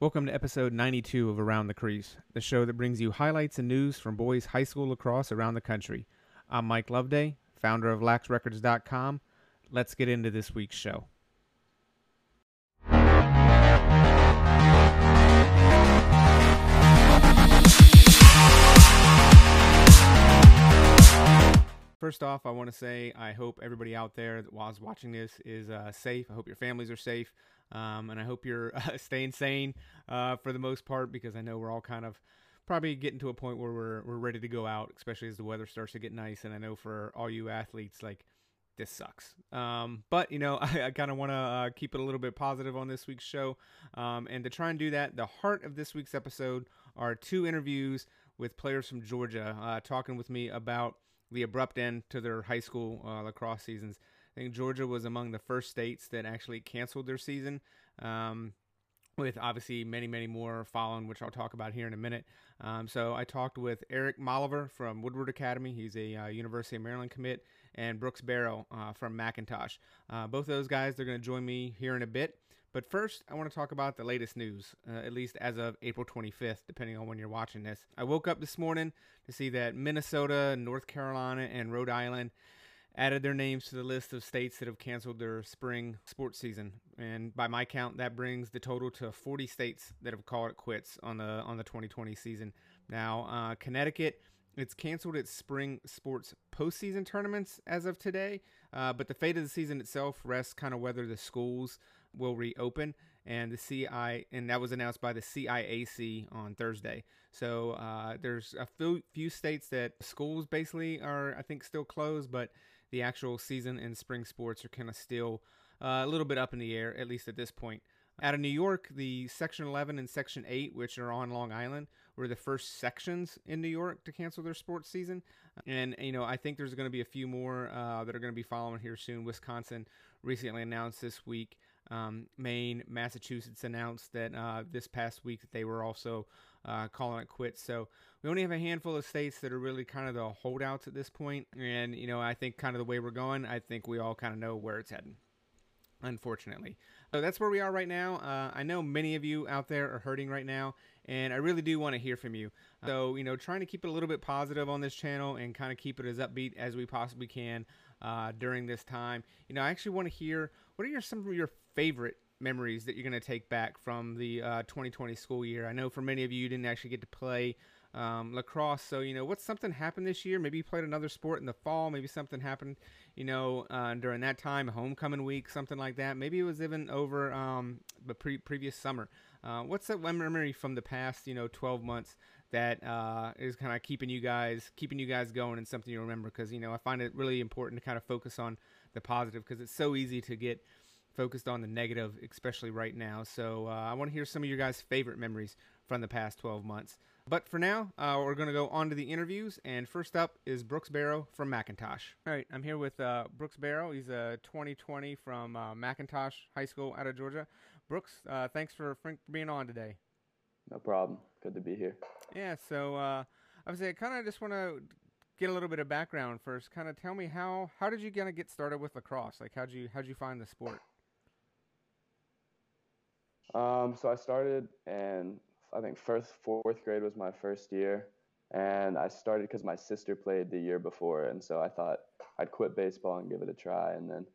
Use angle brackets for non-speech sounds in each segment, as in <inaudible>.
Welcome to episode 92 of Around the Crease, the show that brings you highlights and news from boys high school lacrosse around the country. I'm Mike Loveday, founder of laxrecords.com. Let's get into this week's show. First off, I want to say I hope everybody out there that was watching this is uh, safe. I hope your families are safe. Um, and I hope you're <laughs> uh, staying sane uh, for the most part because I know we're all kind of probably getting to a point where we're we're ready to go out, especially as the weather starts to get nice. And I know for all you athletes, like this sucks. Um, but you know, <laughs> I, I kind of want to uh, keep it a little bit positive on this week's show, um, and to try and do that, the heart of this week's episode are two interviews with players from Georgia uh, talking with me about the abrupt end to their high school uh, lacrosse seasons. I think Georgia was among the first states that actually canceled their season. Um, with obviously many, many more following, which I'll talk about here in a minute. Um, so I talked with Eric Malever from Woodward Academy. He's a uh, University of Maryland commit, and Brooks Barrow uh, from McIntosh. Uh, both of those guys, they're going to join me here in a bit. But first, I want to talk about the latest news, uh, at least as of April 25th, depending on when you're watching this. I woke up this morning to see that Minnesota, North Carolina, and Rhode Island added their names to the list of states that have canceled their spring sports season. And by my count, that brings the total to 40 states that have called it quits on the on the 2020 season. Now, uh, Connecticut, it's canceled its spring sports postseason tournaments as of today, uh, but the fate of the season itself rests kind of whether the schools will reopen. And the CI and that was announced by the CIAC on Thursday. So uh, there's a few, few states that schools basically are, I think, still closed, but the actual season and spring sports are kind of still uh, a little bit up in the air, at least at this point. Out of New York, the Section 11 and Section 8, which are on Long Island, were the first sections in New York to cancel their sports season. And, you know, I think there's going to be a few more uh, that are going to be following here soon. Wisconsin recently announced this week. Um, Maine, Massachusetts announced that uh, this past week that they were also uh, calling it quits. So we only have a handful of states that are really kind of the holdouts at this point. And, you know, I think kind of the way we're going, I think we all kind of know where it's heading, unfortunately. So that's where we are right now. Uh, I know many of you out there are hurting right now, and I really do want to hear from you. So, you know, trying to keep it a little bit positive on this channel and kind of keep it as upbeat as we possibly can uh, during this time. You know, I actually want to hear what are your, some of your favorite memories that you're going to take back from the uh, 2020 school year? I know for many of you, you didn't actually get to play um, lacrosse. So, you know, what's something happened this year? Maybe you played another sport in the fall. Maybe something happened, you know, uh, during that time, homecoming week, something like that. Maybe it was even over um, the pre- previous summer. Uh, what's that memory from the past, you know, 12 months that uh, is kind of keeping you guys keeping you guys going and something you remember? Because you know, I find it really important to kind of focus on the positive because it's so easy to get focused on the negative, especially right now. So uh, I want to hear some of your guys' favorite memories from the past 12 months. But for now, uh, we're going to go on to the interviews. And first up is Brooks Barrow from McIntosh. All right, I'm here with uh, Brooks Barrow. He's a 2020 from uh, McIntosh High School out of Georgia. Brooks, uh, thanks for, for being on today. No problem. Good to be here. Yeah, so uh, I was I kind of just want to get a little bit of background first. Kind of tell me how how did you kind of get started with lacrosse? Like how'd you how'd you find the sport? Um, so I started and I think first fourth grade was my first year, and I started because my sister played the year before, and so I thought I'd quit baseball and give it a try, and then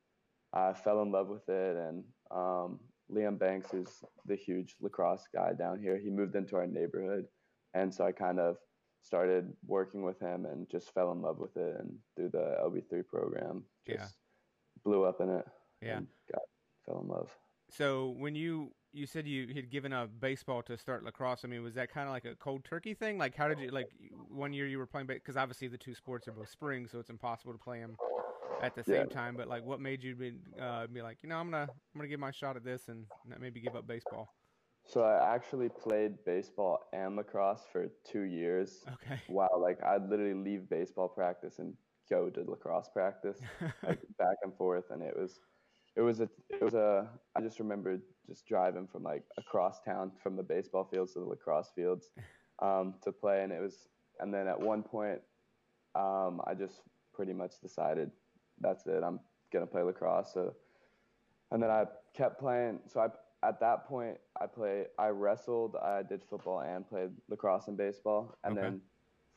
I fell in love with it. And um, Liam Banks is the huge lacrosse guy down here. He moved into our neighborhood, and so I kind of started working with him and just fell in love with it and through the LB3 program just yeah. blew up in it. Yeah. Got fell in love. So when you you said you had given up baseball to start lacrosse. I mean, was that kind of like a cold turkey thing? Like, how did you like one year you were playing? Because obviously the two sports are both spring, so it's impossible to play them at the same yeah. time. But like, what made you be, uh, be like, you know, I'm gonna I'm gonna give my shot at this and maybe give up baseball? So I actually played baseball and lacrosse for two years. Okay. <laughs> Wow, like I'd literally leave baseball practice and go to lacrosse practice, <laughs> like back and forth, and it was it was a it was a I just remember just driving from like across town from the baseball fields to the lacrosse fields um, to play, and it was and then at one point um, I just pretty much decided that's it I'm gonna play lacrosse. So and then I kept playing. So I at that point I play I wrestled, I did football and played lacrosse and baseball, and Okay. then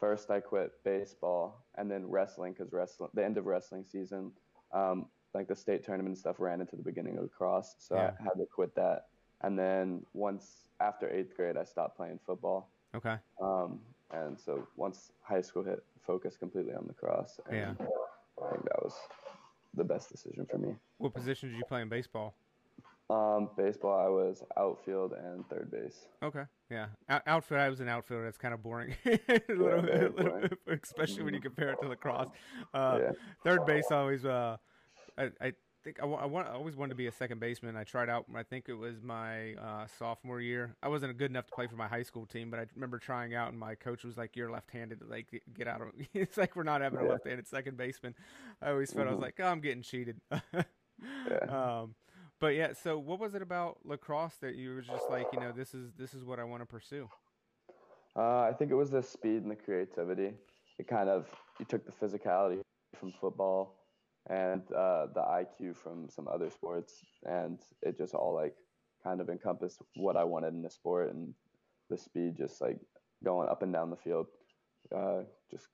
first I quit baseball and then wrestling because wrestling the end of wrestling season, um, like the state tournament stuff ran into the beginning of lacrosse, so Yeah. I had to quit that. And then once after eighth grade, I stopped playing football. Okay. Um, and so once high school hit, focused completely on lacrosse. And Yeah. I think that was the best decision for me. What position did you play in baseball? Um, baseball, I was outfield and third base. Okay. Yeah. Out- outfield. I was an outfielder. That's kind of boring. <laughs> a little, very a little boring. bit, especially when you compare it to lacrosse. Uh, yeah. Third base always. Uh, I, I think I, I, want, I always wanted to be a second baseman. I tried out. I think it was my uh, sophomore year. I wasn't good enough to play for my high school team, but I remember trying out, and my coach was like, "You're left-handed. Like, get out of." <laughs> it's like we're not having a left-handed second baseman. I always felt I was Mhm. like, "Oh, I'm getting cheated." <laughs> Yeah. um, but yeah. So, what was it about lacrosse that you were just like, you know, this is this is what I want to pursue? Uh, I think it was the speed and the creativity. It kind of you took the physicality from football and uh, the IQ from some other sports, and it just all like kind of encompassed what I wanted in the sport, and the speed just like going up and down the field, uh, just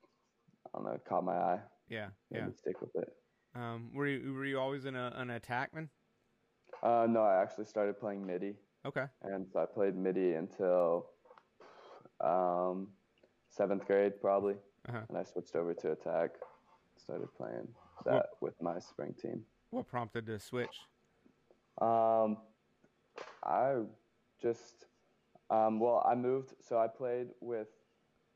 I don't know, caught my eye. Yeah. Yeah. stick with it. Um, were you were you always in a, an attackman? Uh, no, I actually started playing middie, Okay. and so I played middie until um, seventh grade probably, Uh-huh. and I switched over to attack. Started playing that with my spring team. What prompted the switch? Um, I just, um, well, I moved, so I played with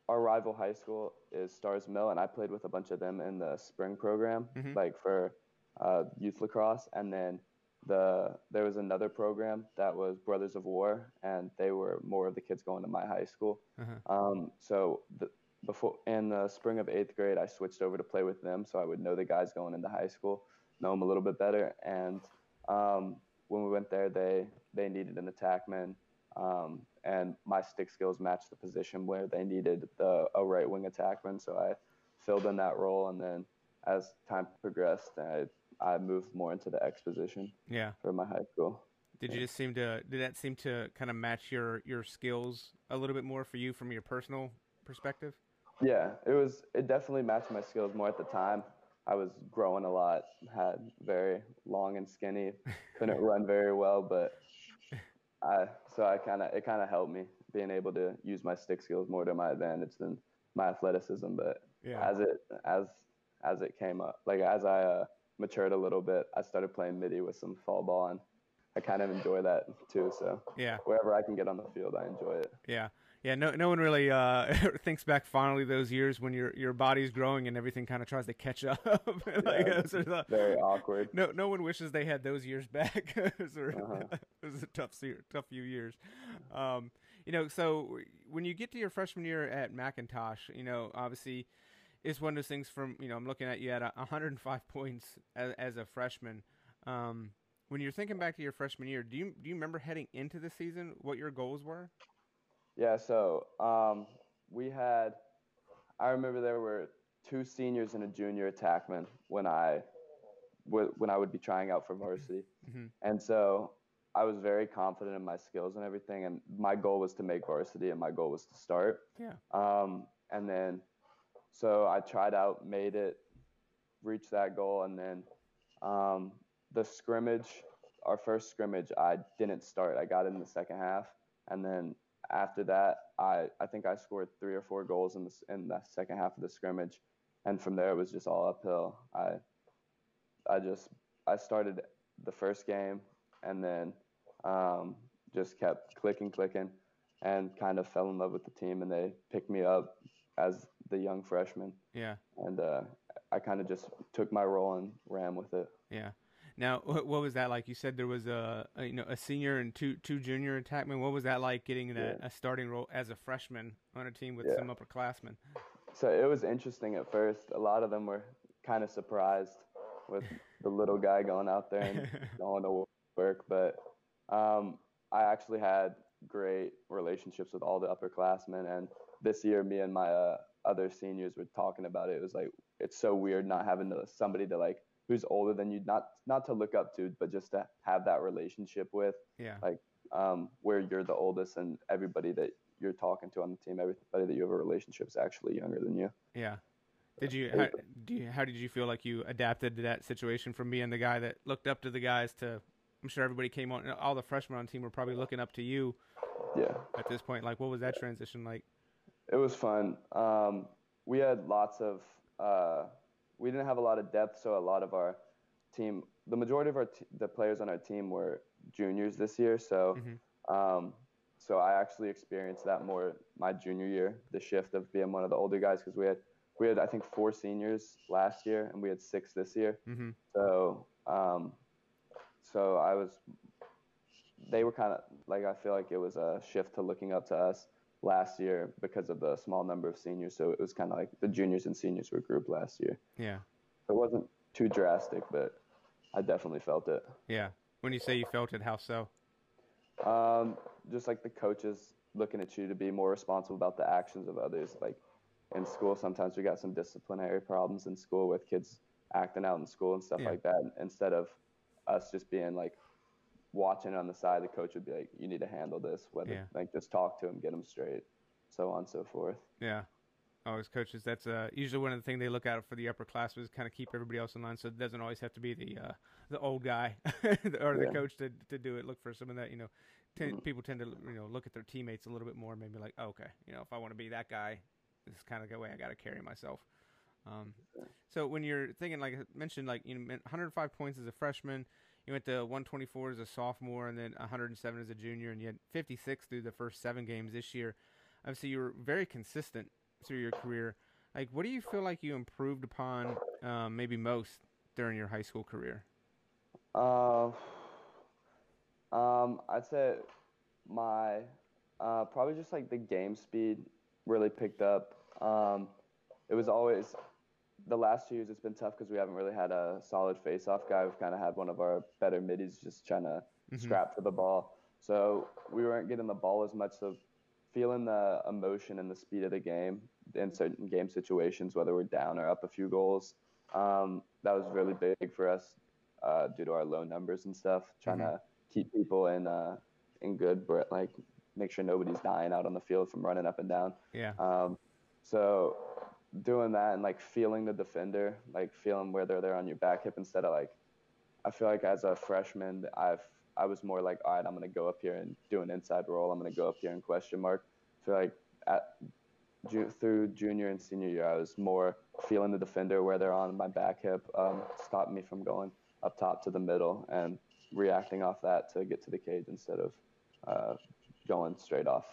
our rival high school is Starr's Mill, and I played with a bunch of them in the spring program, Mhm. like for uh, youth lacrosse, and then the there was another program that was Brothers of War, and they were more of the kids going to my high school. Uh-huh. Um, so the, before in the spring of eighth grade, I switched over to play with them, so I would know the guys going into high school, know them a little bit better. And um, when we went there, they they needed an attackman, um, and my stick skills matched the position where they needed the a right wing attackman. So I filled in that role, and then as time progressed, I I moved more into the X position Yeah. for my high school. Did you just seem to did that seem to kind of match your your skills a little bit more for you from your personal perspective? Yeah, it was. It definitely matched my skills more at the time. I was growing a lot, had very long and skinny, couldn't run very well, but I so I kind of it kind of helped me being able to use my stick skills more to my advantage than my athleticism. But as it as as it came up, like as I uh, matured a little bit, I started playing middie with some fall ball, and I kind of enjoy that too. So yeah. wherever I can get on the field, I enjoy it. Yeah. Yeah, no, no one really uh, <laughs> thinks back fondly those years when your your body's growing and everything kind of tries to catch up. <laughs> like, Yeah, <laughs> the- Very awkward. no, no one wishes they had those years back. those are, Uh-huh. it was a tough, tough few years. Um, you know, so when you get to your freshman year at McIntosh, you know, obviously, it's one of those things. From you know, I'm looking at you at 105 points as, as a freshman. Um, when you're thinking back to your freshman year, do you do you remember heading into the season what your goals were? Yeah, so um, we had, I remember there were two seniors and a junior attackman when I, when I would be trying out for varsity, Mhm. and so I was very confident in my skills and everything, and my goal was to make varsity, and my goal was to start. Yeah. Um, and then, so I tried out, made it, reached that goal, and then um, the scrimmage, our first scrimmage, I didn't start. I got in the second half, and then after that, I, I think I scored three or four goals in the in the second half of the scrimmage, and from there it was just all uphill. I I just I started the first game, and then um, just kept clicking, clicking, and kind of fell in love with the team, and they picked me up as the young freshman, Yeah. and uh, I kind of just took my role and ran with it. Yeah. Now, <laughs> wh- what was that like? You said there was a, a you know a senior and two two junior attackmen. What was that like getting that, Yeah. a starting role as a freshman on a team with Yeah. some upperclassmen? So it was interesting at first. A lot of them were kind of surprised with <laughs> the little guy going out there and <laughs> going to work. But um, I actually had great relationships with all the upperclassmen. And this year, me and my uh, other seniors were talking about it. It was like it's so weird not having to, somebody to like who's older than you, not not to look up to, but just to have that relationship with. yeah. Like um, where you're the oldest and everybody that you're talking to on the team, everybody that you have a relationship is actually younger than you. Yeah. Did you how, do you, how did you feel like you adapted to that situation from being the guy that looked up to the guys to I'm sure everybody came on all the freshmen on the team were probably looking up to you. Yeah. At this point, like what was that transition like? It was fun. Um, we had lots of uh, we didn't have a lot of depth, so a lot of our team, the majority of our t- the players on our team were juniors this year. So, mm-hmm. um, so I actually experienced that more my junior year, the shift of being one of the older guys because we had we had I think four seniors last year and we had six this year. Mm-hmm. So, um, so I was. They were kind of like I feel like it was a shift to looking up to us last year because of the small number of seniors. So it was kind of like the juniors and seniors were grouped last year. Yeah. It wasn't too drastic, but I definitely felt it. Yeah. When you say you felt it, how so? Um, just like the coaches looking at you to be more responsible about the actions of others. Like in school, sometimes we got some disciplinary problems in school with kids acting out in school and stuff yeah. like that. Instead of us just being like, watching on the side, the coach would be like, "You need to handle this." Whether yeah. like just talk to him, get him straight, so on and so forth. Yeah. Always coaches. That's uh, usually one of the things they look at for the upperclassmen is kind of keep everybody else in line. So it doesn't always have to be the uh, the old guy <laughs> or the yeah. coach to to do it. Look for some of that. You know, t- mm-hmm. people tend to you know look at their teammates a little bit more. Maybe like, oh, okay, you know, if I want to be that guy, this is kind of the way I got to carry myself. Um, so when you're thinking, like I mentioned, like you know, 105 points as a freshman, you went to 124 as a sophomore and then 107 as a junior, and you had 56 through the first seven games this year. Obviously, you were very consistent through your career. Like, what do you feel like you improved upon um, maybe most during your high school career? Uh, um, I'd say my uh, probably just like the game speed really picked up. Um, it was always the last two years it's been tough because we haven't really had a solid face-off guy. We've kind of had one of our better middies just trying to mm-hmm. scrap for the ball. So we weren't getting the ball as much. So feeling the emotion and the speed of the game in certain game situations, whether we're down or up a few goals, um, that was really big for us uh, due to our low numbers and stuff. Trying mm-hmm. to keep people in uh, in good, like make sure nobody's dying out on the field from running up and down. Yeah. Um, so doing that and like feeling the defender, like feeling where they're there on your back hip instead of like, I feel like as a freshman, I've I was more like, all right, I'm gonna go up here and do an inside roll. I'm gonna go up here and question mark. I feel like at ju- through junior and senior year, I was more feeling the defender where they're on my back hip, um, stopping me from going up top to the middle and reacting off that to get to the cage instead of uh, going straight off.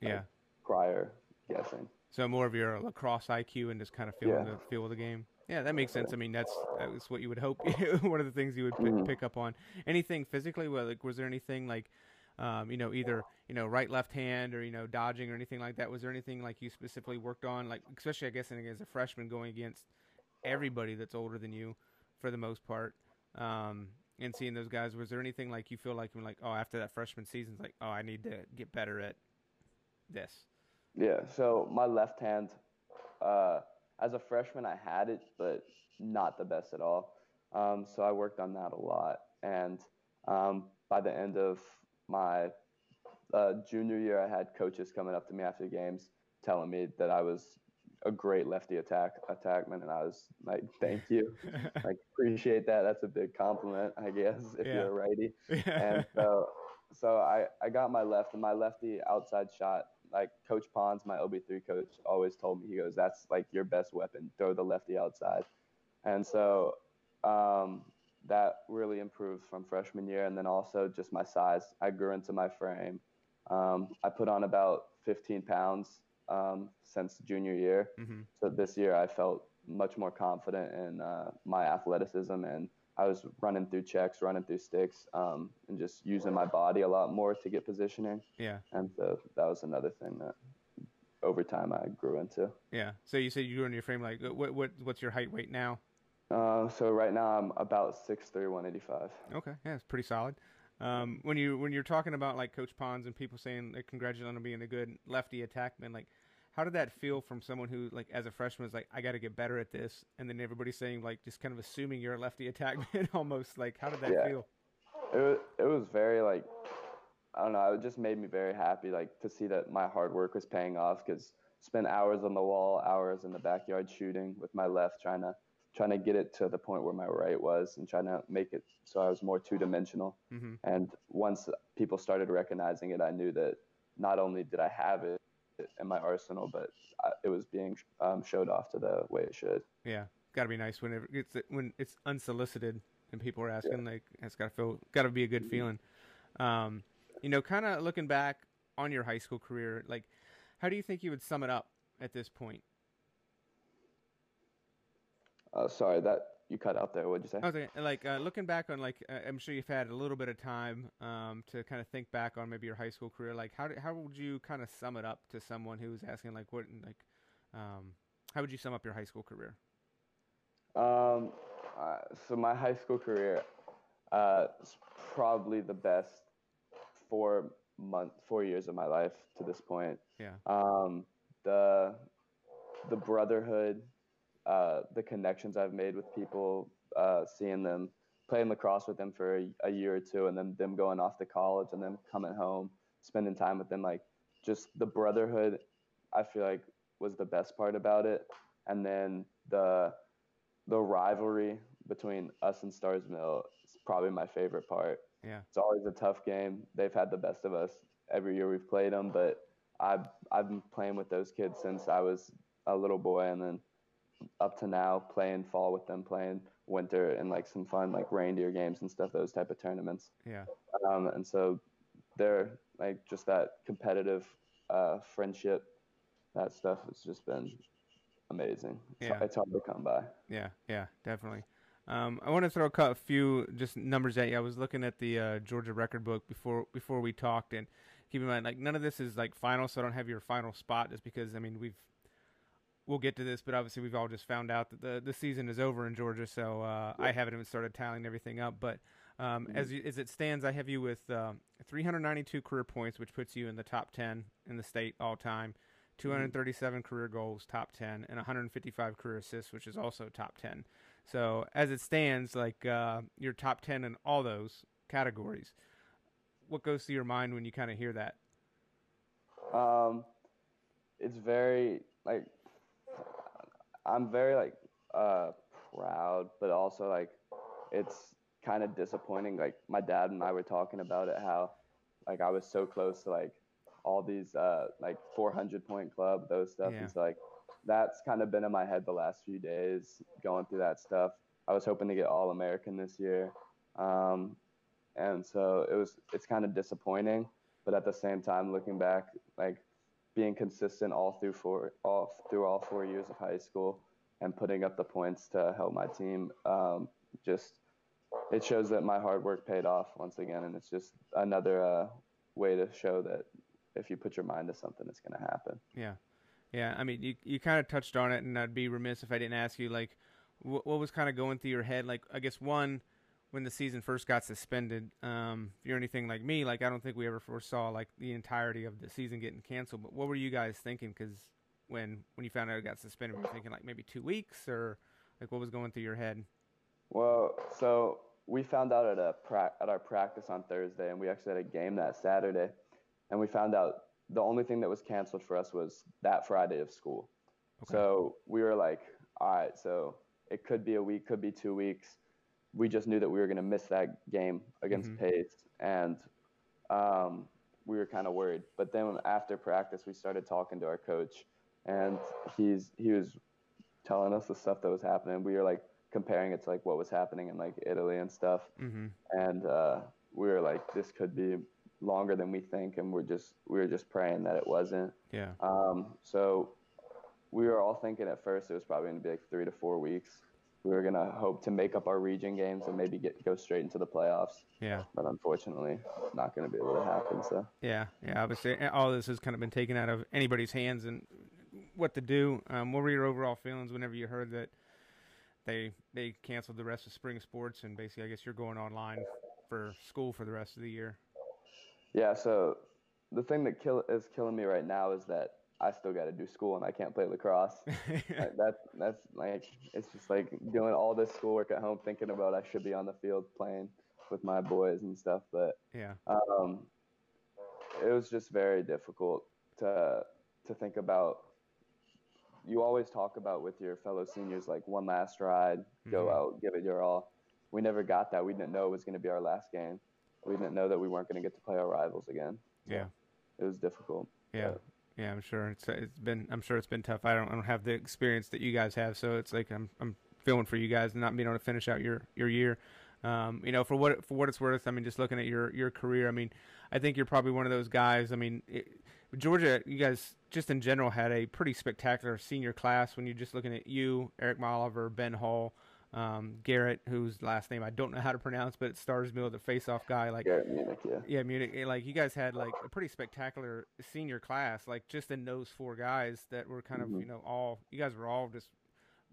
Yeah. Like, prior guessing. So more of your lacrosse IQ and just kind of feeling yeah. the feel of the game. Yeah, that makes sense. I mean, that's that's what you would hope. <laughs> One of the things you would mm-hmm. pick up on. Anything physically? Well, like, was there anything like, um, you know, either you know, right, left hand, or you know, dodging or anything like that? Was there anything like you specifically worked on? Like, especially I guess as a freshman going against everybody that's older than you, for the most part, um, and seeing those guys. Was there anything like you feel like you're like, oh, after that freshman season, it's like, oh, I need to get better at this. Yeah. So my left hand, uh, as a freshman, I had it, but not the best at all. Um, so I worked on that a lot, and um, by the end of my uh, junior year, I had coaches coming up to me after games telling me that I was a great lefty attack attackman, and I was like, "Thank you, <laughs> I appreciate that. That's a big compliment, I guess, if yeah. you're a righty." <laughs> and so, so I I got my left, and my lefty outside shot like Coach Pons, my LB3 coach, always told me, he goes, that's like your best weapon, throw the lefty outside. And so um, that really improved from freshman year. And then also just my size. I grew into my frame. Um, I put on about 15 pounds um, since junior year. Mm-hmm. So this year I felt much more confident in uh, my athleticism and I was running through checks, running through sticks, um, and just using my body a lot more to get positioning. Yeah. And so that was another thing that over time I grew into. Yeah. So you said you grew in your frame. Like, what what what's your height weight now? Uh, so right now I'm about 6'3", 185. Okay, yeah, it's pretty solid. Um, when you when you're talking about like Coach Pons and people saying they congratulate on being a good lefty attackman, like how did that feel from someone who like as a freshman was like i got to get better at this and then everybody's saying like just kind of assuming you're a lefty attackman <laughs> almost like how did that yeah. feel it was, it was very like I don't know. It just made me very happy, like to see that my hard work was paying off. Because spent hours on the wall, hours in the backyard shooting with my left, trying to trying to get it to the point where my right was, and trying to make it so I was more two dimensional. Mm-hmm. And once people started recognizing it, I knew that not only did I have it in my arsenal, but it was being um, showed off to the way it should. Yeah, got to be nice whenever it's when it's unsolicited and people are asking. Yeah. Like, it's got to feel, got to be a good mm-hmm. feeling. Um, you know, kind of looking back on your high school career, like, how do you think you would sum it up at this point? Uh, sorry, that you cut out there. What'd you say? Okay, like uh, looking back on like uh, I'm sure you've had a little bit of time um, to kind of think back on maybe your high school career. Like how how would you kind of sum it up to someone who's asking like what like um, how would you sum up your high school career? Um, uh, so my high school career uh, is probably the best four month four years of my life to this point. Yeah. Um, the the brotherhood uh, the connections I've made with people, uh, seeing them playing lacrosse with them for a, a, year or two, and then them going off to college, and then coming home, spending time with them, like just the brotherhood. I feel like was the best part about it, and then the the rivalry between us and Starr's Mill is probably my favorite part. Yeah, it's always a tough game. They've had the best of us every year we've played them, but I've I've been playing with those kids since I was a little boy, and then up to now playing fall with them, playing winter and like some fun like reindeer games and stuff, those type of tournaments. Yeah. Um, and so they're like just that competitive uh, friendship, that stuff has just been amazing. It's, yeah. it's hard to come by. Yeah, yeah, definitely. Um, I want to throw a few just numbers at you. I was looking at the uh, Georgia record book before before we talked, and keep in mind, like none of this is like final, so I don't have your final spot, just because I mean we've we'll get to this, but obviously we've all just found out that the the season is over in Georgia, so uh, I haven't even started tallying everything up. But um, mm-hmm. as you, as it stands, I have you with uh, 392 career points, which puts you in the top 10 in the state all time. 237 mm-hmm. career goals, top 10, and 155 career assists, which is also top 10. So as it stands, like uh, you're top 10 in all those categories. What goes through your mind when you kind of hear that? Um, it's very like I'm very like uh, proud, but also like it's kind of disappointing. Like my dad and I were talking about it, how like I was so close to like all these uh, like 400 point club, those stuff. Yeah. So like that's kind of been in my head the last few days, going through that stuff. I was hoping to get All American this year, um, and so it was. It's kind of disappointing, but at the same time, looking back, like being consistent all through four all through all four years of high school and putting up the points to help my team um, just it shows that my hard work paid off once again. And it's just another uh, way to show that if you put your mind to something it's going to happen. Yeah. Yeah. I mean you, you kind of touched on it and i'd be remiss if i didn't ask you like wh- what was kind of going through your head? Like i guess one when the season first got suspended. Um, if you're anything like me, like I don't think we ever foresaw like the entirety of the season getting canceled. But what were you guys thinking? Because when when you found out it got suspended, were you thinking like maybe two weeks or like what was going through your head? Well, so we found out at a pra- at our practice on Thursday, and we actually had a game that Saturday, and we found out the only thing that was canceled for us was that Friday of school. Okay. So we were like, all right, so it could be a week, could be two weeks we just knew that we were going to miss that game against mm-hmm. Pace, and um, we were kind of worried. But then after practice, we started talking to our coach, and he's he was telling us the stuff that was happening. We were like comparing it to like what was happening in like Italy and stuff, mm-hmm. and uh, we were like, this could be longer than we think, and we're just we were just praying that it wasn't. Yeah. Um. So we were all thinking at first it was probably going to be like three to four weeks we were gonna hope to make up our region games and maybe get go straight into the playoffs. Yeah. But unfortunately, not gonna be able to happen. So. Yeah, yeah. Obviously, all this has kind of been taken out of anybody's hands and what to do. Um, what were your overall feelings whenever you heard that they they canceled the rest of spring sports and basically, I guess you're going online for school for the rest of the year. Yeah. So the thing that kill is killing me right now is that I still got to do school and I can't play lacrosse. <laughs> like that's that's like it's just like doing all this schoolwork at home, thinking about I should be on the field playing with my boys and stuff. But yeah, um, it was just very difficult to to think about. You always talk about with your fellow seniors like one last ride, go Mhm. out, give it your all. We never got that. We didn't know it was going to be our last game. We didn't know that we weren't going to get to play our rivals again. Yeah. it was difficult. Yeah. But- Yeah, I'm sure it's it's been I'm sure it's been tough. I don't I don't have the experience that you guys have, so it's like I'm I'm feeling for you guys not being able to finish out your your year. Um, you know, for what for what it's worth, I mean, just looking at your your career, I mean, I think you're probably one of those guys. I mean, it, Georgia, you guys just in general had a pretty spectacular senior class. When you're just looking at you, Eric Malever, Ben Hall, um, Garrett, whose last name I don't know how to pronounce, but it stars me with the face-off guy. Like Garrett Munich, yeah. yeah, Munich. eh, Like you guys had like a pretty spectacular senior class, like just in those four guys that were kind of Mhm. you know all you guys were all just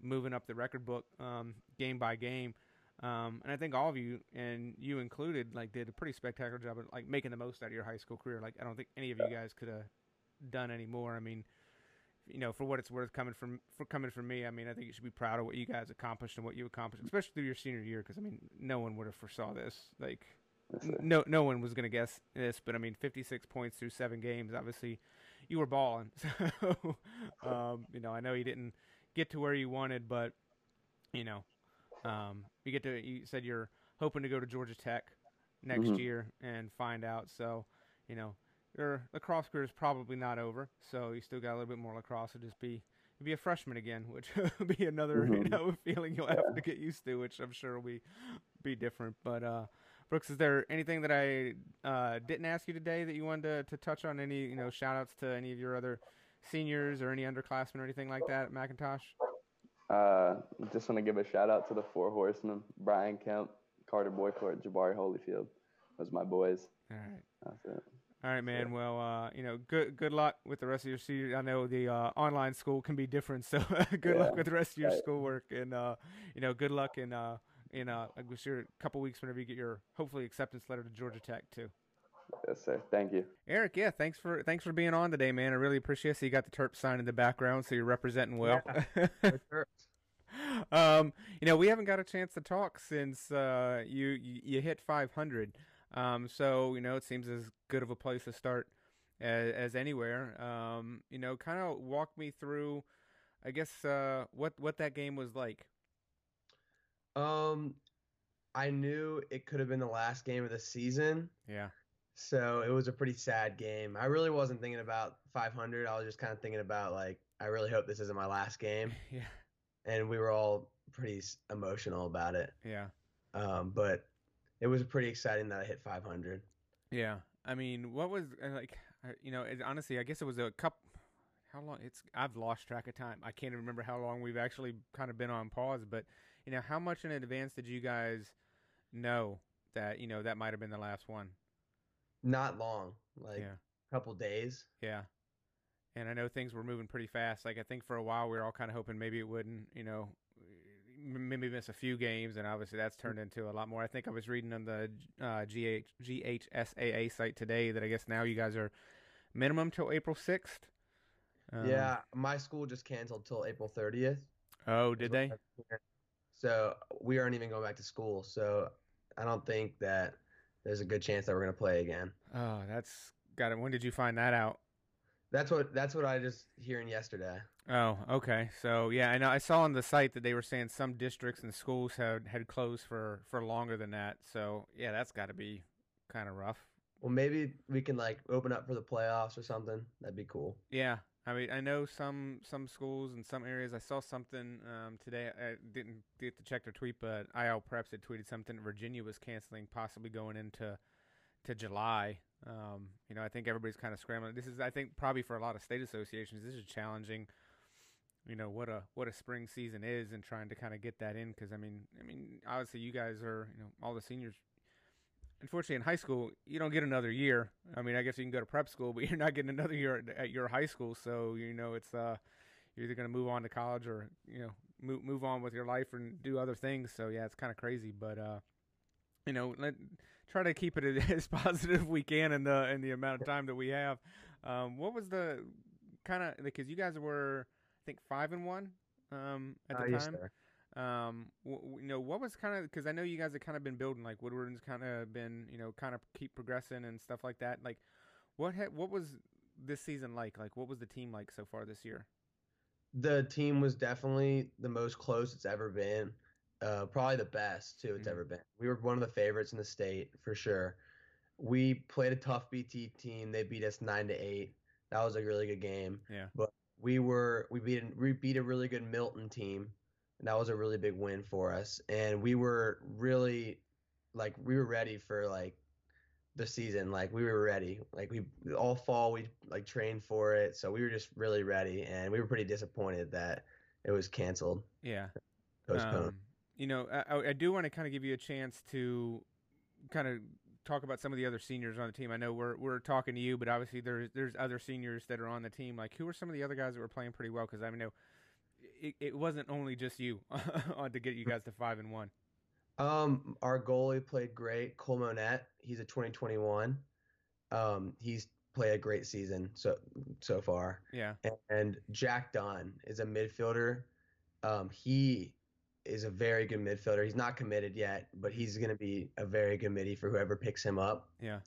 moving up the record book um, game by game. Um, and I think all of you and you included like did a pretty spectacular job of like making the most out of your high school career. Like I don't think any of you guys could have done any more. I mean, you know, for what it's worth, coming from for coming from me, I mean, I think you should be proud of what you guys accomplished and what you accomplished, especially through your senior year. Because I mean, no one would have foresaw this. Like no no one was going to guess this, but I mean, 56 points through seven games. Obviously, you were balling. <laughs> So, um, you know, I know you didn't get to where you wanted, but you know, um, you get to. You said you're hoping to go to Georgia Tech next Mhm. year and find out. So, you know, your lacrosse career is probably not over. So you still got a little bit more lacrosse. So just be be a freshman again, <laughs> which will be another you Mhm. know <laughs> feeling you'll have to get used to, which I'm sure will be be different. But uh, Brooks, is there anything that I uh, didn't ask you today that you wanted to, to touch on? Any you know shout outs to any of your other seniors or any underclassmen or anything like that at McIntosh? Uh, just want to give a shout out to the four horsemen: Brian Kemp, Carter Boycourt, Jabari Holyfield. Those are my boys. All right. That's it. All right, man. Well, uh, you know, good good luck with the rest of your senior. I know the uh, online school can be different, <laughs> so good luck with the rest of your right. schoolwork, and uh, you know, good luck in uh, in uh, I'm sure a couple weeks whenever you get your hopefully acceptance letter to Georgia Tech too. Yes, sir. Thank you. Eric, yeah, thanks for thanks for being on today, man. I really appreciate it. So you got the Terp sign in the background, so you're representing well. <laughs> um, you know, we haven't got a chance to talk since uh, you, you you hit 500. Um, so you know, it seems as good of a place to start as, as anywhere. Um, you know, kind of walk me through, I guess, uh, what what that game was like. Um, I knew it could have been the last game of the season, Yeah, so it was a pretty sad game. I really wasn't thinking about 500. I was just kind of thinking about like, I really hope this isn't my last game, <laughs> yeah, and we were all pretty emotional about it. yeah, Um, but it was pretty exciting that I hit 500. yeah. I mean, what was uh, like? uh, You know, it, honestly, I guess it was a cup. How long? It's I've lost track of time. I can't even remember how long we've actually kind of been on pause. But you know, how much in advance did you guys know that you know that might have been the last one? Not long, like yeah. a couple days. Yeah. And I know things were moving pretty fast. Like I think for a while we were all kind of hoping maybe it wouldn't, you know, maybe miss a few games, and obviously that's turned into a lot more. I think I was reading on the uh, GH GHSAA site today that I guess now you guys are minimum till April sixth. Um, yeah, my school just canceled till April 30th. Oh, did they? So we aren't even going back to school. So I don't think that there's a good chance that we're going to play again. Oh, that's got it. When did you find that out? That's what that's what I just hearing yesterday. Oh, okay. So yeah, I know I saw on the site that they were saying some districts and schools had had closed for for longer than that. So yeah, that's got to be kind of rough. Well, maybe we can like open up for the playoffs or something. That'd be cool. Yeah, I mean I know some some schools in some areas. I saw something um, today. I didn't get to check their tweet, but IL Preps had tweeted something. Virginia was canceling, possibly going into to July. Um, you know, I think everybody's kind of scrambling. This is, I think, probably for a lot of state associations, this is challenging. You know what a what a spring season is, and trying to kind of get that in because I mean, I mean, obviously you guys are, you know, all the seniors. Unfortunately, in high school, you don't get another year. I mean, I guess you can go to prep school, <laughs> but you're not getting another year at, at your high school. So you know, it's uh, you're either going to move on to college or you know, move move on with your life and do other things. So yeah, it's kind of crazy, but uh, you know, let try to keep it <laughs> as positive we can in the in the amount of time that we have. Um, what was the kind of because you guys were I think five and one um, at the Uh, yes, time. sir. Um, w- w- you know, what was kind of because I know you guys have kind of been building like Woodward's kind of been you know kind of keep progressing and stuff like that. Like, What ha- what was this season like? Like, what was the team like so far this year? The team was definitely the most close it's ever been. Uh, probably the best too it's Mhm. ever been. We were one of the favorites in the state for sure. We played a tough BT team. They beat us nine to eight. That was a really good game. Yeah. But we were we beat we beat a really good Milton team. And that was a really big win for us. And we were really like we were ready for like the season. Like we were ready. Like we all fall we like trained for it. So we were just really ready and we were pretty disappointed that it was canceled, Yeah. postponed. Um, you know, I, I- do want to kind of give you a chance to kind of talk about some of the other seniors on the team. I know we're we're talking to you, but obviously there's there's other seniors that are on the team. Like, who are some of the other guys that were playing pretty well? Because I know it, it wasn't only just you <laughs> on to get you guys to five and one. Um, our goalie played great. Cole Monette, he's a 2021. Um, he's played a great season so so far. Yeah, And Jack Dunn is a midfielder. Um, he is a very good midfielder. He's not committed yet, but he's going to be a very good middie for whoever picks him up. yeah,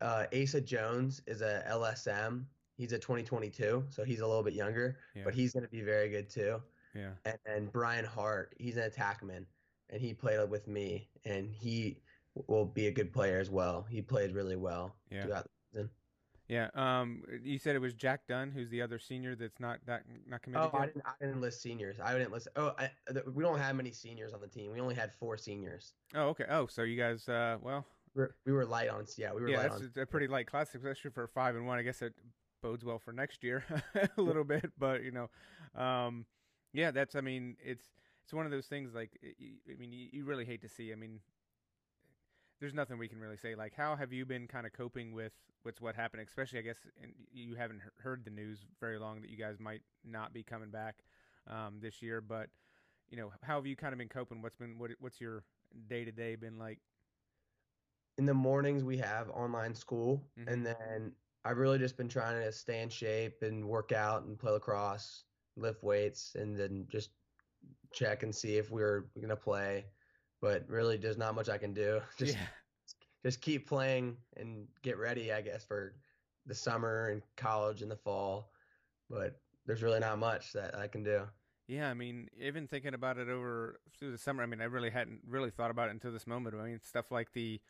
Uh, Asa Jones is a LSM. He's a 2022, so he's a little bit younger, Yeah. but he's going to be very good too. yeah. And, and Brian Hart, he's an attackman, and he played with me, and he will be a good player as well. He played really well Yeah. throughout. Yeah. Um, you said it was Jack Dunn, who's the other senior that's not that not committed Oh, I didn't, I didn't list seniors. I didn't list. Oh, I, th- we don't have many seniors on the team. We only had four seniors. Oh, okay. Oh, so you guys, uh, well, We're, we were light on. Yeah, we were yeah, light that's on. a pretty light class, especially for five and one. I guess it bodes well for next year <laughs> a little bit, but you know, um, yeah, that's. I mean, it's it's one of those things. Like, I mean, you, you really hate to see. I mean, there's nothing we can really say. Like, how have you been kind of coping with what's what happened? Especially, I guess, and you haven't he- heard the news very long that you guys might not be coming back um, this year. But you know, how have you kind of been coping? What's been what? What's your day to day been like? in the mornings we have online school Mhm. and then I've really just been trying to stay in shape and work out and play lacrosse, lift weights, and then just check and see if we're gonna play. But really, there's not much I can do. <laughs> Just yeah, just keep playing and get ready, I guess, for the summer and college in the fall. But there's really not much that I can do. Yeah, I mean, even thinking about it over through the summer, I mean, I really hadn't really thought about it until this moment. I mean, stuff like the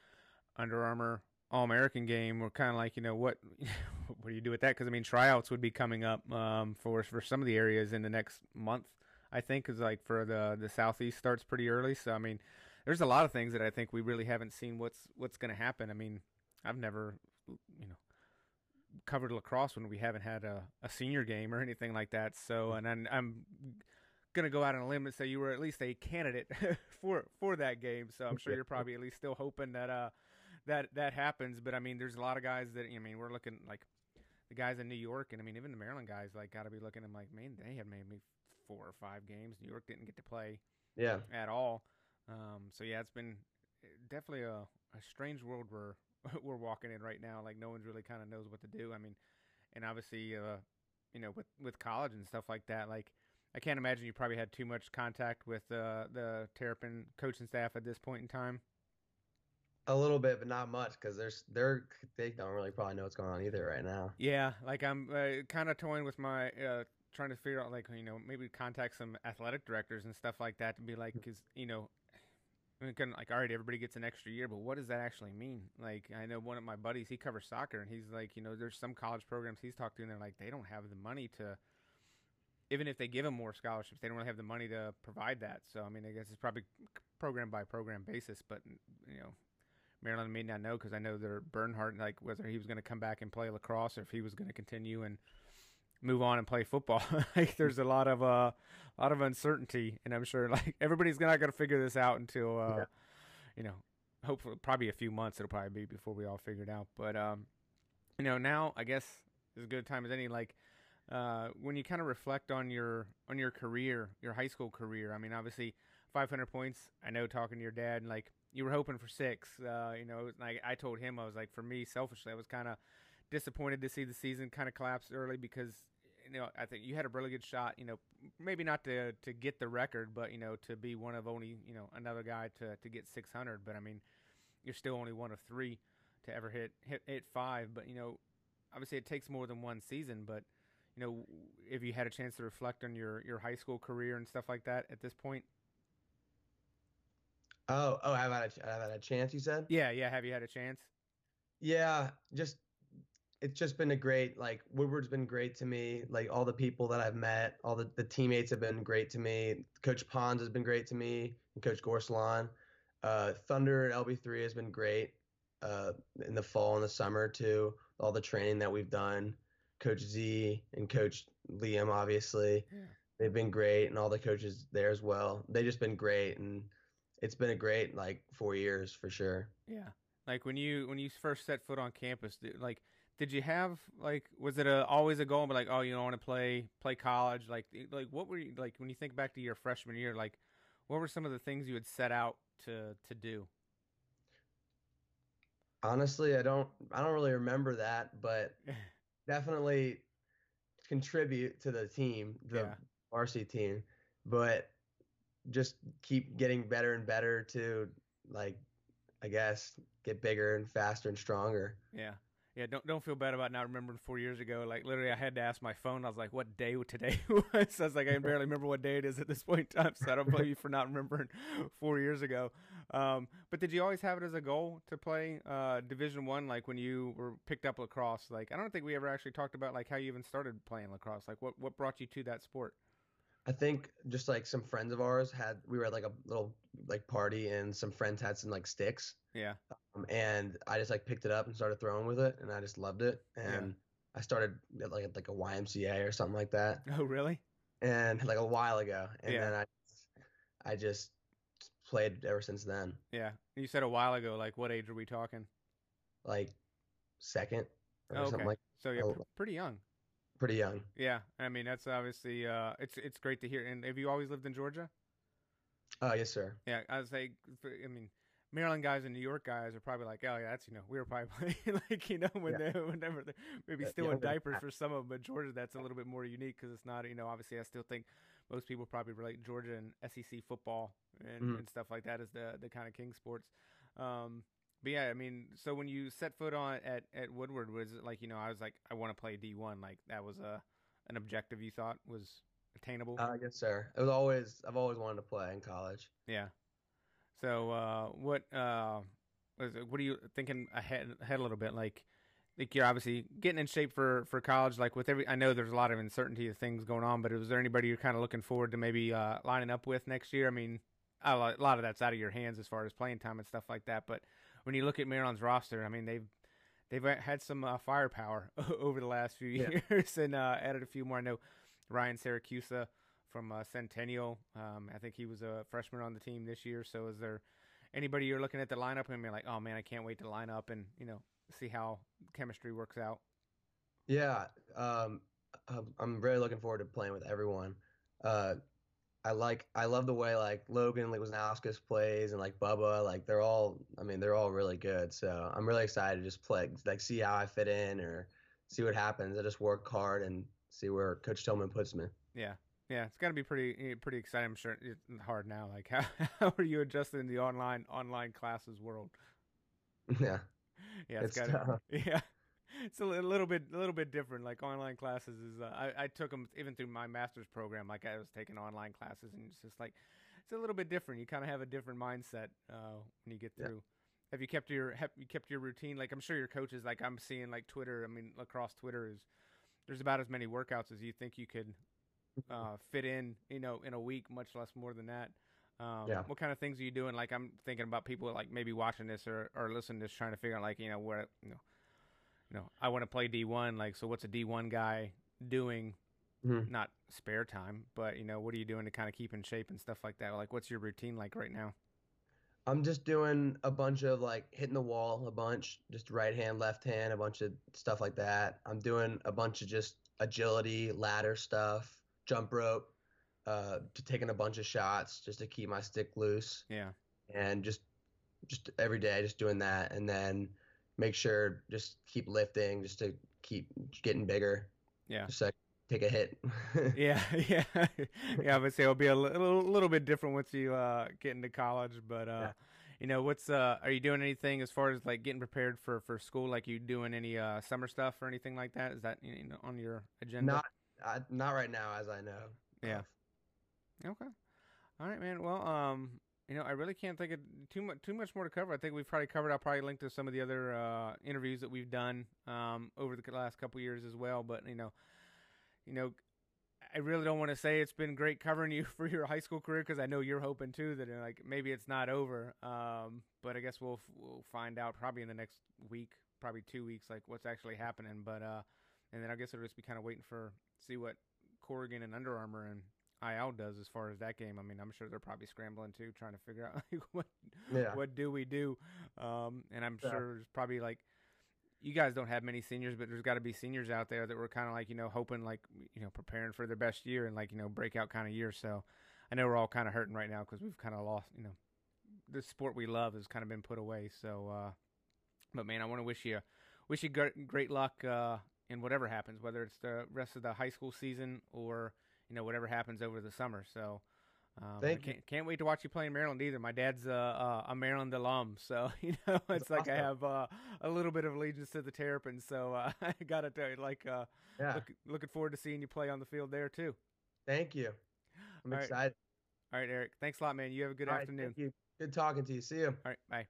Under Armour All American game were kind of like, you know, what <laughs> what do you do with that? Because I mean, tryouts would be coming up um, for for some of the areas in the next month. I think is like for the the southeast starts pretty early, so I mean, there's a lot of things that I think we really haven't seen what's what's going to happen. I mean, I've never, you know, covered lacrosse when we haven't had a, a senior game or anything like that. So, and I'm, I'm gonna go out on a limb and say you were at least a candidate <laughs> for for that game. So I'm sure you're probably at least still hoping that uh that that happens. But I mean, there's a lot of guys that I mean we're looking like the guys in New York, and I mean even the Maryland guys like got to be looking at them like man they had maybe four or five games. New York didn't get to play Yeah. at all. Um, so yeah, it's been eh, definitely a, a strange world we're <laughs> we're walking in right now. Like no one's really kind of knows what to do. I mean, and obviously, uh, you know, with with college and stuff like that, like I can't imagine you probably had too much contact with uh, the Terrapin coaching staff at this point in time. A little bit, but not much, because there's they're they don't really probably know what's going on either right now. Yeah, like I'm uh, kind of toying with my uh, trying to figure out like you know maybe contact some athletic directors and stuff like that to be like because you know. I mean, kind of like, all right, everybody gets an extra year, but what does that actually mean? Like, I know one of my buddies, he covers soccer, and he's like, you know, there's some college programs he's talked to, and they're like, they don't have the money to, even if they give them more scholarships, they don't really have the money to provide that. So, I mean, I guess it's probably program by program basis, but, you know, Maryland may not know because I know they're Bernhardt, like whether he was going to come back and play lacrosse or if he was going to continue and move on and play football. <laughs> like there's a lot of uh, a lot of uncertainty, and I'm sure <laughs> like everybody's not going to figure this out until uh, Yeah. you know, hopefully probably a few months it'll probably be before we all figure it out. But um, you know, now I guess is as good a time as any. Like uh, when you kind of reflect on your on your career, your high school career. I mean, obviously, 500 points. I know talking to your dad, and like you were hoping for six. Uh, you know, like I told him, I was like, for me, selfishly, I was kind of disappointed to see the season kind of collapse early because you know I think you had a really good shot. You know, maybe not to to get the record, but you know to be one of only you know another guy to to get 600. But I mean, you're still only one of three to ever hit hit hit five. But you know, obviously it takes more than one season, but you know, if you had a chance to reflect on your your high school career and stuff like that at this point. Oh, oh, have I had a, have had a chance? You said. Yeah, yeah. Have you had a chance? Yeah, just it's just been a great like Woodward's been great to me. Like all the people that I've met, all the, the teammates have been great to me. Coach Pons has been great to me, and Coach Gorsalon. Uh, Thunder and LB3 has been great uh, in the fall and the summer too. All the training that we've done, Coach Z and Coach Liam, obviously, yeah. they've been great, and all the coaches there as well. They've just been great, and it's been a great like four years for sure. Yeah, like when you when you first set foot on campus, like did you have like was it a always a goal but like oh you don't want to play play college? Like like what were you like when you think back to your freshman year like what were some of the things you had set out to to do? Honestly i don't i don't really remember that but <laughs> definitely contribute to the team the yeah. varsity team but just keep getting better and better to like i guess get bigger and faster and stronger. Yeah yeah, don't don't feel bad about not remembering four years ago. Like literally, I had to ask my phone. I was like, "What day <laughs> today was?" I was like, "I can barely remember what day it is at this point in time." So I don't blame you for not remembering four years ago. Um, but did you always have it as a goal to play uh, Division One? Like when you were picked up lacrosse? Like I don't think we ever actually talked about like how you even started playing lacrosse. Like what what brought you to that sport? I think just like some friends of ours had, we were at like a little like party and some friends had some like sticks. Yeah. Um, and I just like picked it up and started throwing with it and I just loved it. And yeah. I started at like like a YMCA or something like that. Oh, really? And like a while ago. And yeah. then I, I just played ever since then. Yeah. You said a while ago, like what age are we talking? Like second or oh, okay. something like So you're oh, pretty young pretty young. Yeah, I mean that's obviously uh, it's it's great to hear. And have you always lived in Georgia? Oh yes, sir. Yeah, I was like, I mean, Maryland guys and New York guys are probably like, oh yeah, that's you know, we were probably <laughs> like you know when yeah. they whenever they're maybe yeah, still yeah, in diapers for some of them, but Georgia that's a little bit more unique because it's not you know obviously I still think most people probably relate Georgia and SEC football and, mm. and stuff like that as the the kind of king sports. Um, but yeah, I mean, so when you set foot on at, at Woodward, was it like you know I was like I want to play D one, like that was a an objective you thought was attainable? Uh, yes, sir. It was always I've always wanted to play in college. Yeah. So uh, what uh, was it, what are you thinking ahead ahead a little bit? Like, like you're obviously getting in shape for for college. Like with every, I know there's a lot of uncertainty of things going on, but was there anybody you're kind of looking forward to maybe uh, lining up with next year? I mean, a lot of that's out of your hands as far as playing time and stuff like that, but when you look at Maryland's roster, I mean they've they've had some uh, firepower <laughs> over the last few yeah. years and uh, added a few more. I know Ryan Siracusa from uh, Centennial. Um, I think he was a freshman on the team this year. So is there anybody you're looking at the lineup and you're like, oh man, I can't wait to line up and you know see how chemistry works out? Yeah, um, I'm really looking forward to playing with everyone. Uh, I like I love the way like Logan like Wisnauskas plays and like Bubba like they're all I mean they're all really good so I'm really excited to just play like see how I fit in or see what happens. I just work hard and see where Coach Tillman puts me. Yeah yeah it's got to be pretty eh, pretty exciting I'm sure it's hard now like <laughs> how how are you adjusting in the online online classes world? <laughs> Yeah. Yeah it's, it's got <laughs> yeah it's a little bit a little bit different. Like online classes is uh, I I took them even through my master's program. Like I was taking online classes, and it's just like it's a little bit different. You kind of have a different mindset uh, when you get through. Yeah. Have you kept your have you kept your routine? Like I'm sure your coaches like I'm seeing like Twitter. I mean, across Twitter is there's about as many workouts as you think you could uh, fit in. You know, in a week, much less more than that. Um, yeah. What kind of things are you doing? Like I'm thinking about people like maybe watching this or, or listening to this, trying to figure out like you know where you know you know, I want to play D1. Like, so what's a D1 guy doing? Mm-hmm. Not spare time, but you know, what are you doing to kind of keep in shape and stuff like that? Like, what's your routine like right now? I'm just doing a bunch of like hitting the wall a bunch, just right hand, left hand, a bunch of stuff like that. I'm doing a bunch of just agility, ladder stuff, jump rope, uh, to taking a bunch of shots just to keep my stick loose. Yeah. And just just every day, just doing that, and then make sure just keep lifting just to keep getting bigger. Yeah. Just like take a hit. <laughs> yeah, <laughs> yeah, yeah. I would say it'll be a little, little bit different once you uh, get into college, but uh, you know, what's uh, are you doing anything as far as like getting prepared for for school? Like you doing any uh summer stuff or anything like that? Is that you know, on your agenda? Not, uh, not right now, as I know. Yeah. Okay. All right, man. Well, um, you know, I really can't think of too much too much more to cover. I think we've probably covered. I'll probably link to some of the other uh, interviews that we've done um, over the last couple years as well. But you know, you know, I really don't want to say it's been great covering you <laughs> for your high school career because I know you're hoping too that uh, like maybe it's not over. Um, but I guess we'll we'll find out probably in the next week, probably two weeks, like what's actually happening. But uh, and then I guess it'll just be kind of waiting for see what Corrigan and Under Armour and IL does as far as that game. I mean, I'm sure they're probably scrambling too, trying to figure out <laughs> like, what Yeah. what do we do. Um, and I'm Yeah. sure there's probably like you guys don't have many seniors, but there's got to be seniors out there that were kind of like you know hoping like you know preparing for their best year and like you know breakout kind of year. So I know we're all kind of hurting right now because we've kind of lost you know the sport we love has kind of been put away. So, uh, but man, I want to wish you wish you great, great luck uh, in whatever happens, whether it's the rest of the high school season or you know whatever happens over the summer. So. Um, Thank can't, can't wait to watch you play in Maryland either. My dad's uh, uh, a Maryland alum, <laughs> so you know it's like I have uh, a little bit of allegiance to the Terrapins. So uh, <laughs> I gotta tell you, like, uh, Yeah. look, looking forward to seeing you play on the field there too. Thank you. I'm All right. excited. All right, Eric. Thanks a lot, man. You have a good All right, afternoon. thank you. Good talking to you. See you. All right, bye.